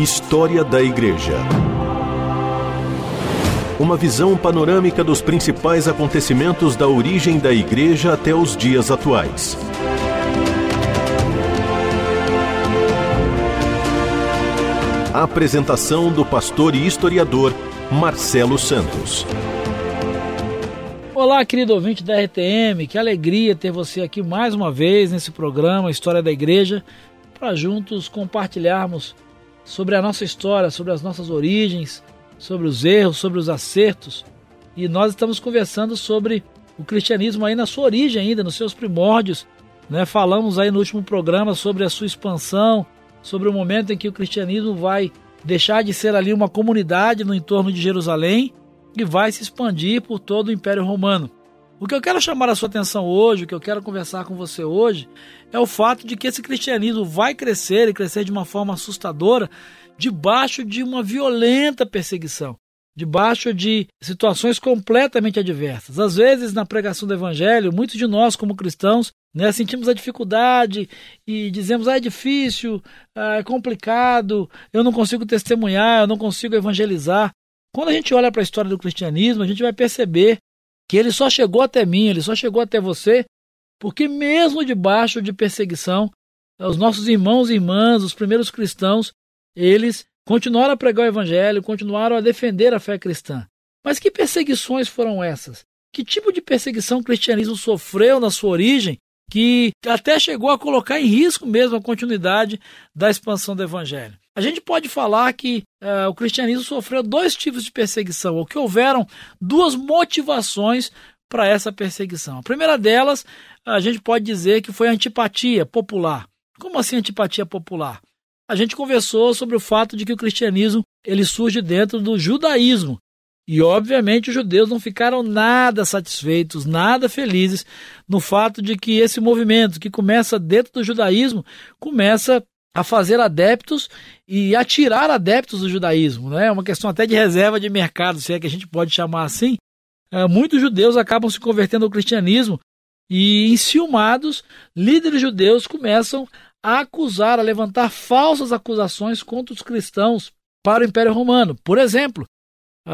História da Igreja. Uma visão panorâmica dos principais acontecimentos da origem da Igreja até os dias atuais. A apresentação do pastor e historiador Marcelo Santos. Olá, querido ouvinte da RTM, que alegria ter você aqui mais uma vez nesse programa História da Igreja, para juntos compartilharmos sobre a nossa história, sobre as nossas origens, sobre os erros, sobre os acertos. E nós estamos conversando sobre o cristianismo aí na sua origem ainda, nos seus primórdios. Né? Falamos aí no último programa sobre a sua expansão, sobre o momento em que o cristianismo vai deixar de ser ali uma comunidade no entorno de Jerusalém e vai se expandir por todo o Império Romano. O que eu quero chamar a sua atenção hoje, o que eu quero conversar com você hoje, é o fato de que esse cristianismo vai crescer e crescer de uma forma assustadora debaixo de uma violenta perseguição, debaixo de situações completamente adversas. Às vezes, na pregação do evangelho, muitos de nós, como cristãos, né, sentimos a dificuldade e dizemos: ah, é difícil, ah, é complicado, eu não consigo testemunhar, eu não consigo evangelizar. Quando a gente olha para a história do cristianismo, a gente vai perceber que ele só chegou até mim, ele só chegou até você, porque mesmo debaixo de perseguição, os nossos irmãos e irmãs, os primeiros cristãos, eles continuaram a pregar o evangelho, continuaram a defender a fé cristã. Mas que perseguições foram essas? Que tipo de perseguição o cristianismo sofreu na sua origem que até chegou a colocar em risco mesmo a continuidade da expansão do evangelho? A gente pode falar que uh, o cristianismo sofreu dois tipos de perseguição, ou que houveram duas motivações para essa perseguição. A primeira delas, a gente pode dizer que foi a antipatia popular. Como assim antipatia popular? A gente conversou sobre o fato de que o cristianismo ele surge dentro do judaísmo. E obviamente os judeus não ficaram nada satisfeitos, nada felizes no fato de que esse movimento que começa dentro do judaísmo começa a fazer adeptos e a tirar adeptos do judaísmo. Né? É uma questão até de reserva de mercado, se é que a gente pode chamar assim. É, muitos judeus acabam se convertendo ao cristianismo e, enciumados, líderes judeus começam a acusar, a levantar falsas acusações contra os cristãos para o Império Romano. Por exemplo,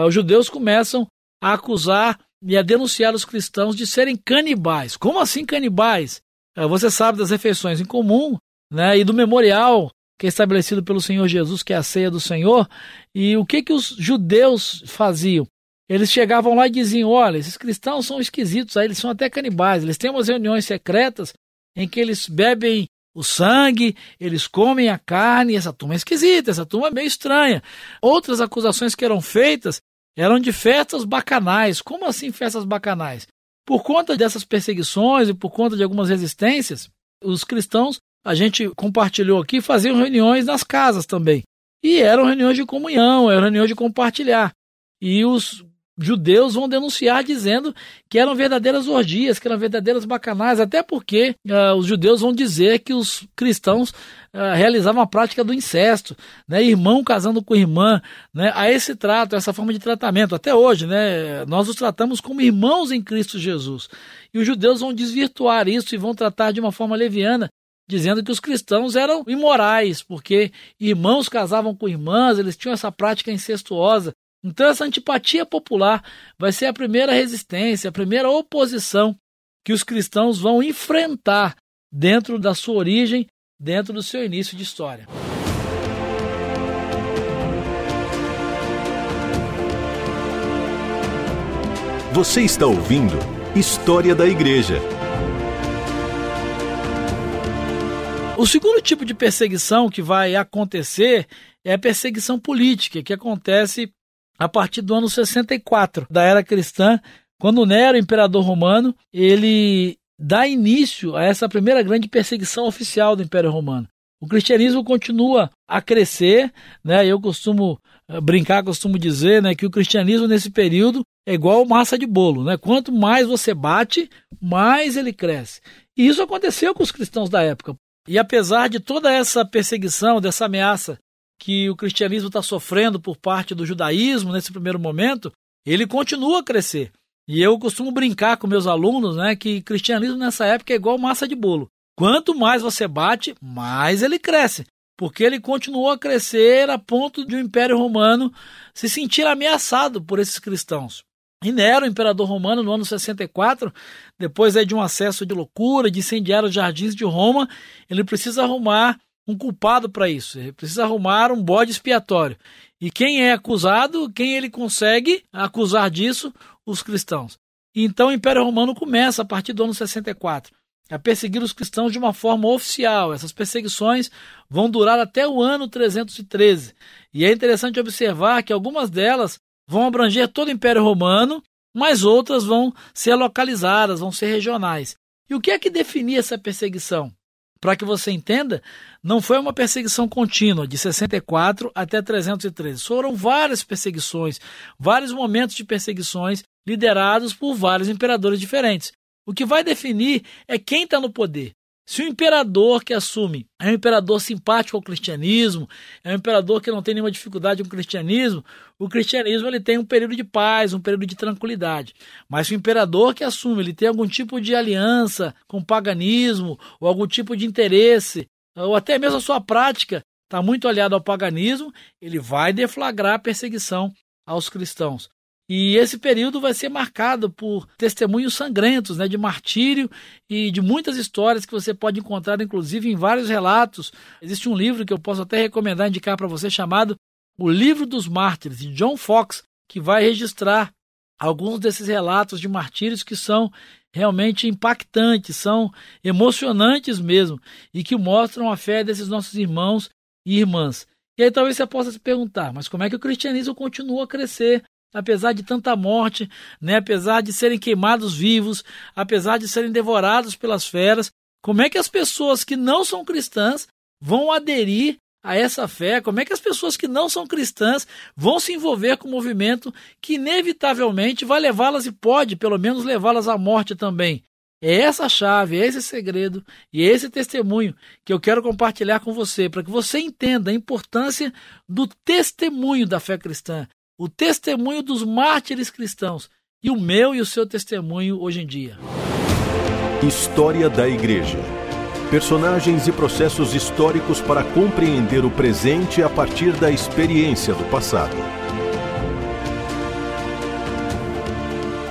os judeus começam a acusar e a denunciar os cristãos de serem canibais. Como assim canibais? É, você sabe das refeições em comum, né, e do memorial que é estabelecido pelo Senhor Jesus, que é a ceia do Senhor. E o que que os judeus faziam? Eles chegavam lá e diziam: olha, esses cristãos são esquisitos, aí eles são até canibais. Eles têm umas reuniões secretas em que eles bebem o sangue, eles comem a carne. Essa turma é esquisita, essa turma é meio estranha. Outras acusações que eram feitas eram de festas bacanais. Como assim festas bacanais? Por conta dessas perseguições e por conta de algumas resistências, os cristãos a gente compartilhou aqui, faziam reuniões nas casas também. E eram reuniões de comunhão, eram reuniões de compartilhar. E os judeus vão denunciar dizendo que eram verdadeiras orgias, que eram verdadeiras bacanais, até porque uh, os judeus vão dizer que os cristãos uh, realizavam a prática do incesto, né, irmão casando com irmã, né, a esse trato, essa forma de tratamento, até hoje, né, nós os tratamos como irmãos em Cristo Jesus. E os judeus vão desvirtuar isso e vão tratar de uma forma leviana dizendo que os cristãos eram imorais, porque irmãos casavam com irmãs, eles tinham essa prática incestuosa. Então, essa antipatia popular vai ser a primeira resistência, a primeira oposição que os cristãos vão enfrentar dentro da sua origem, dentro do seu início de história. Você está ouvindo História da Igreja O segundo tipo de perseguição que vai acontecer é a perseguição política, que acontece a partir do ano 64 da era cristã, quando Nero, imperador romano, ele dá início a essa primeira grande perseguição oficial do Império Romano. O cristianismo continua a crescer, né? Eu costumo eh, brincar, costumo dizer, né, que o cristianismo nesse período é igual massa de bolo, né? Quanto mais você bate, mais ele cresce. E isso aconteceu com os cristãos da época. E apesar de toda essa perseguição, dessa ameaça que o cristianismo está sofrendo por parte do judaísmo nesse primeiro momento, ele continua a crescer. E eu costumo brincar com meus alunos né, que cristianismo nessa época é igual massa de bolo. Quanto mais você bate, mais ele cresce. porque ele continuou a crescer a ponto de o Império Romano se sentir ameaçado por esses cristãos. E Nero, imperador romano, no ano 64, depois de um acesso de loucura, de incendiar os jardins de Roma, ele precisa arrumar um culpado para isso, ele precisa arrumar um bode expiatório. E quem é acusado, quem ele consegue acusar disso? Os cristãos. Então o Império Romano começa a partir do ano 64 a perseguir os cristãos de uma forma oficial. Essas perseguições vão durar até o ano 313. E é interessante observar que algumas delas vão abranger todo o Império Romano, mas outras vão ser localizadas, vão ser regionais. E o que é que definia essa perseguição? Para que você entenda, não foi uma perseguição contínua, de 64 até 313. Foram várias perseguições, vários momentos de perseguições liderados por vários imperadores diferentes. O que vai definir é quem está no poder. Se o imperador que assume é um imperador simpático ao cristianismo, é um imperador que não tem nenhuma dificuldade com o cristianismo, o cristianismo ele tem um período de paz, um período de tranquilidade. Mas se o imperador que assume ele tem algum tipo de aliança com o paganismo, ou algum tipo de interesse, ou até mesmo a sua prática está muito aliada ao paganismo, ele vai deflagrar perseguição aos cristãos. E esse período vai ser marcado por testemunhos sangrentos, né, de martírio e de muitas histórias que você pode encontrar, inclusive, em vários relatos. Existe um livro que eu posso até recomendar, indicar para você, chamado O Livro dos Mártires, de John Fox, que vai registrar alguns desses relatos de martírios que são realmente impactantes, são emocionantes mesmo, e que mostram a fé desses nossos irmãos e irmãs. E aí talvez você possa se perguntar, mas como é que o cristianismo continua a crescer apesar de tanta morte, né, apesar de serem queimados vivos, apesar de serem devorados pelas feras, como é que as pessoas que não são cristãs vão aderir a essa fé? Como é que as pessoas que não são cristãs vão se envolver com um movimento que inevitavelmente vai levá-las e pode, pelo menos, levá-las à morte também? É essa chave, é esse segredo e é esse testemunho que eu quero compartilhar com você, para que você entenda a importância do testemunho da fé cristã, o testemunho dos mártires cristãos e o meu e o seu testemunho hoje em dia. História da Igreja. Personagens e processos históricos para compreender o presente a partir da experiência do passado.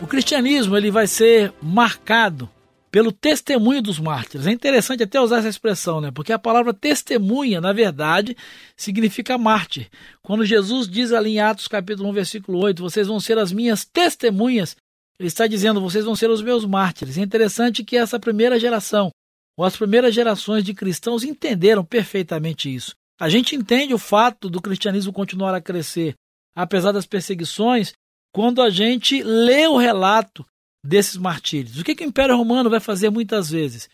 O cristianismo ele vai ser marcado pelo testemunho dos mártires. É interessante até usar essa expressão, né? Porque a palavra testemunha, na verdade, significa mártir. Quando Jesus diz ali em Atos capítulo 1, versículo 8, vocês vão ser as minhas testemunhas, ele está dizendo, vocês vão ser os meus mártires. É interessante que essa primeira geração, ou as primeiras gerações de cristãos entenderam perfeitamente isso. A gente entende o fato do cristianismo continuar a crescer, apesar das perseguições, quando a gente lê o relato desses martírios. O que, que o Império Romano vai fazer muitas vezes?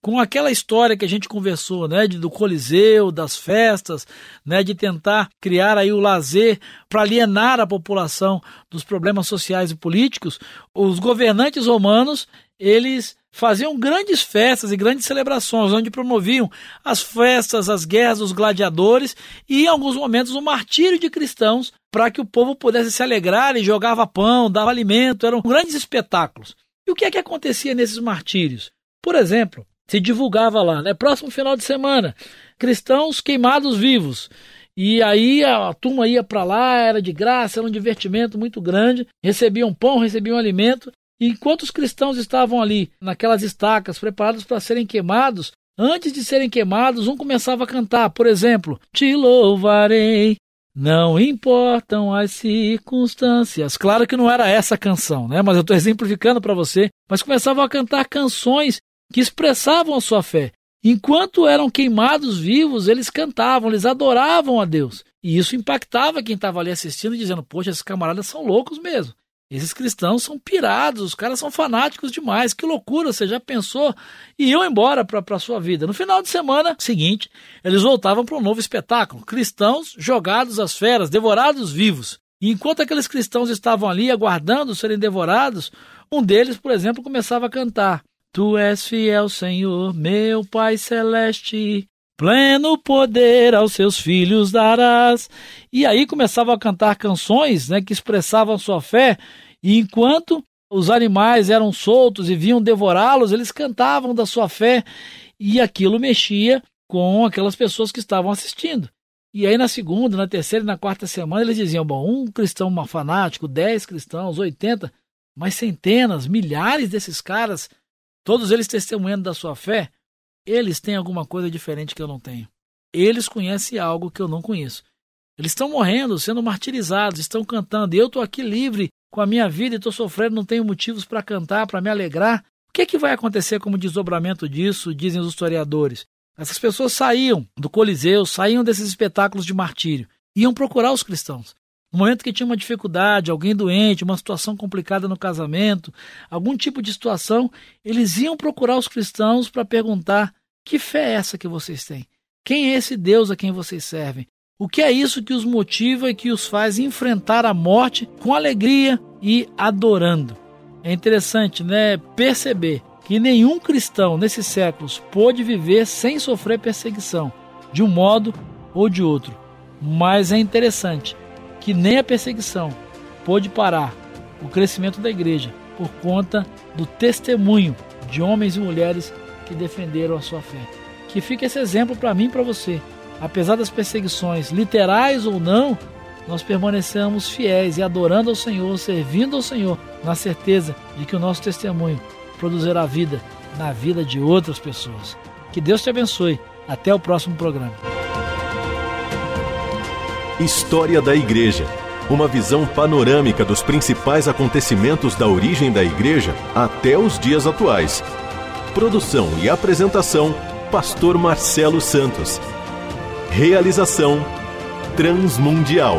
Com aquela história que a gente conversou, né, do Coliseu, das festas, né, de tentar criar aí o lazer para alienar a população dos problemas sociais e políticos, os governantes romanos, eles faziam grandes festas e grandes celebrações, onde promoviam as festas, as guerras dos gladiadores e, em alguns momentos, o martírio de cristãos para que o povo pudesse se alegrar e jogava pão, dava alimento, eram grandes espetáculos. E o que é que acontecia nesses martírios? Por exemplo, se divulgava lá, né, próximo final de semana, cristãos queimados vivos. E aí a turma ia para lá, era de graça, era um divertimento muito grande, recebiam pão, recebiam alimento, Enquanto os cristãos estavam ali, naquelas estacas, preparados para serem queimados, antes de serem queimados, um começava a cantar, por exemplo, Te louvarei, não importam as circunstâncias. Claro que não era essa a canção, né? Mas eu estou exemplificando para você. Mas começavam a cantar canções que expressavam a sua fé. Enquanto eram queimados vivos, eles cantavam, eles adoravam a Deus. E isso impactava quem estava ali assistindo, dizendo: Poxa, esses camaradas são loucos mesmo. Esses cristãos são pirados, os caras são fanáticos demais. Que loucura, você já pensou? E iam embora para a sua vida. No final de semana seguinte, eles voltavam para um novo espetáculo: cristãos jogados às feras, devorados vivos. E enquanto aqueles cristãos estavam ali aguardando serem devorados, um deles, por exemplo, começava a cantar: Tu és fiel, Senhor, meu Pai celeste. Pleno poder aos seus filhos darás. E aí começavam a cantar canções né, que expressavam sua fé, e enquanto os animais eram soltos e vinham devorá-los, eles cantavam da sua fé, e aquilo mexia com aquelas pessoas que estavam assistindo. E aí na segunda, na terceira e na quarta semana eles diziam: bom, um cristão fanático, dez cristãos, oitenta, mas centenas, milhares desses caras, todos eles testemunhando da sua fé, eles têm alguma coisa diferente que eu não tenho. Eles conhecem algo que eu não conheço. Eles estão morrendo, sendo martirizados, estão cantando. E eu estou aqui livre com a minha vida e estou sofrendo, não tenho motivos para cantar, para me alegrar. O que, é que vai acontecer como desdobramento disso, dizem os historiadores? Essas pessoas saíam do Coliseu, saíam desses espetáculos de martírio, iam procurar os cristãos. No momento que tinha uma dificuldade, alguém doente, uma situação complicada no casamento, algum tipo de situação, eles iam procurar os cristãos para perguntar: que fé é essa que vocês têm? Quem é esse Deus a quem vocês servem? O que é isso que os motiva e que os faz enfrentar a morte com alegria e adorando? É interessante, né, perceber que nenhum cristão nesses séculos pôde viver sem sofrer perseguição, de um modo ou de outro. Mas é interessante que nem a perseguição pôde parar o crescimento da igreja por conta do testemunho de homens e mulheres que defenderam a sua fé. Que fique esse exemplo para mim e para você. Apesar das perseguições, literais ou não, nós permanecemos fiéis e adorando ao Senhor, servindo ao Senhor, na certeza de que o nosso testemunho produzirá vida na vida de outras pessoas. Que Deus te abençoe. Até o próximo programa. História da Igreja. Uma visão panorâmica dos principais acontecimentos da origem da Igreja até os dias atuais. Produção e apresentação: Pastor Marcelo Santos. Realização: Transmundial.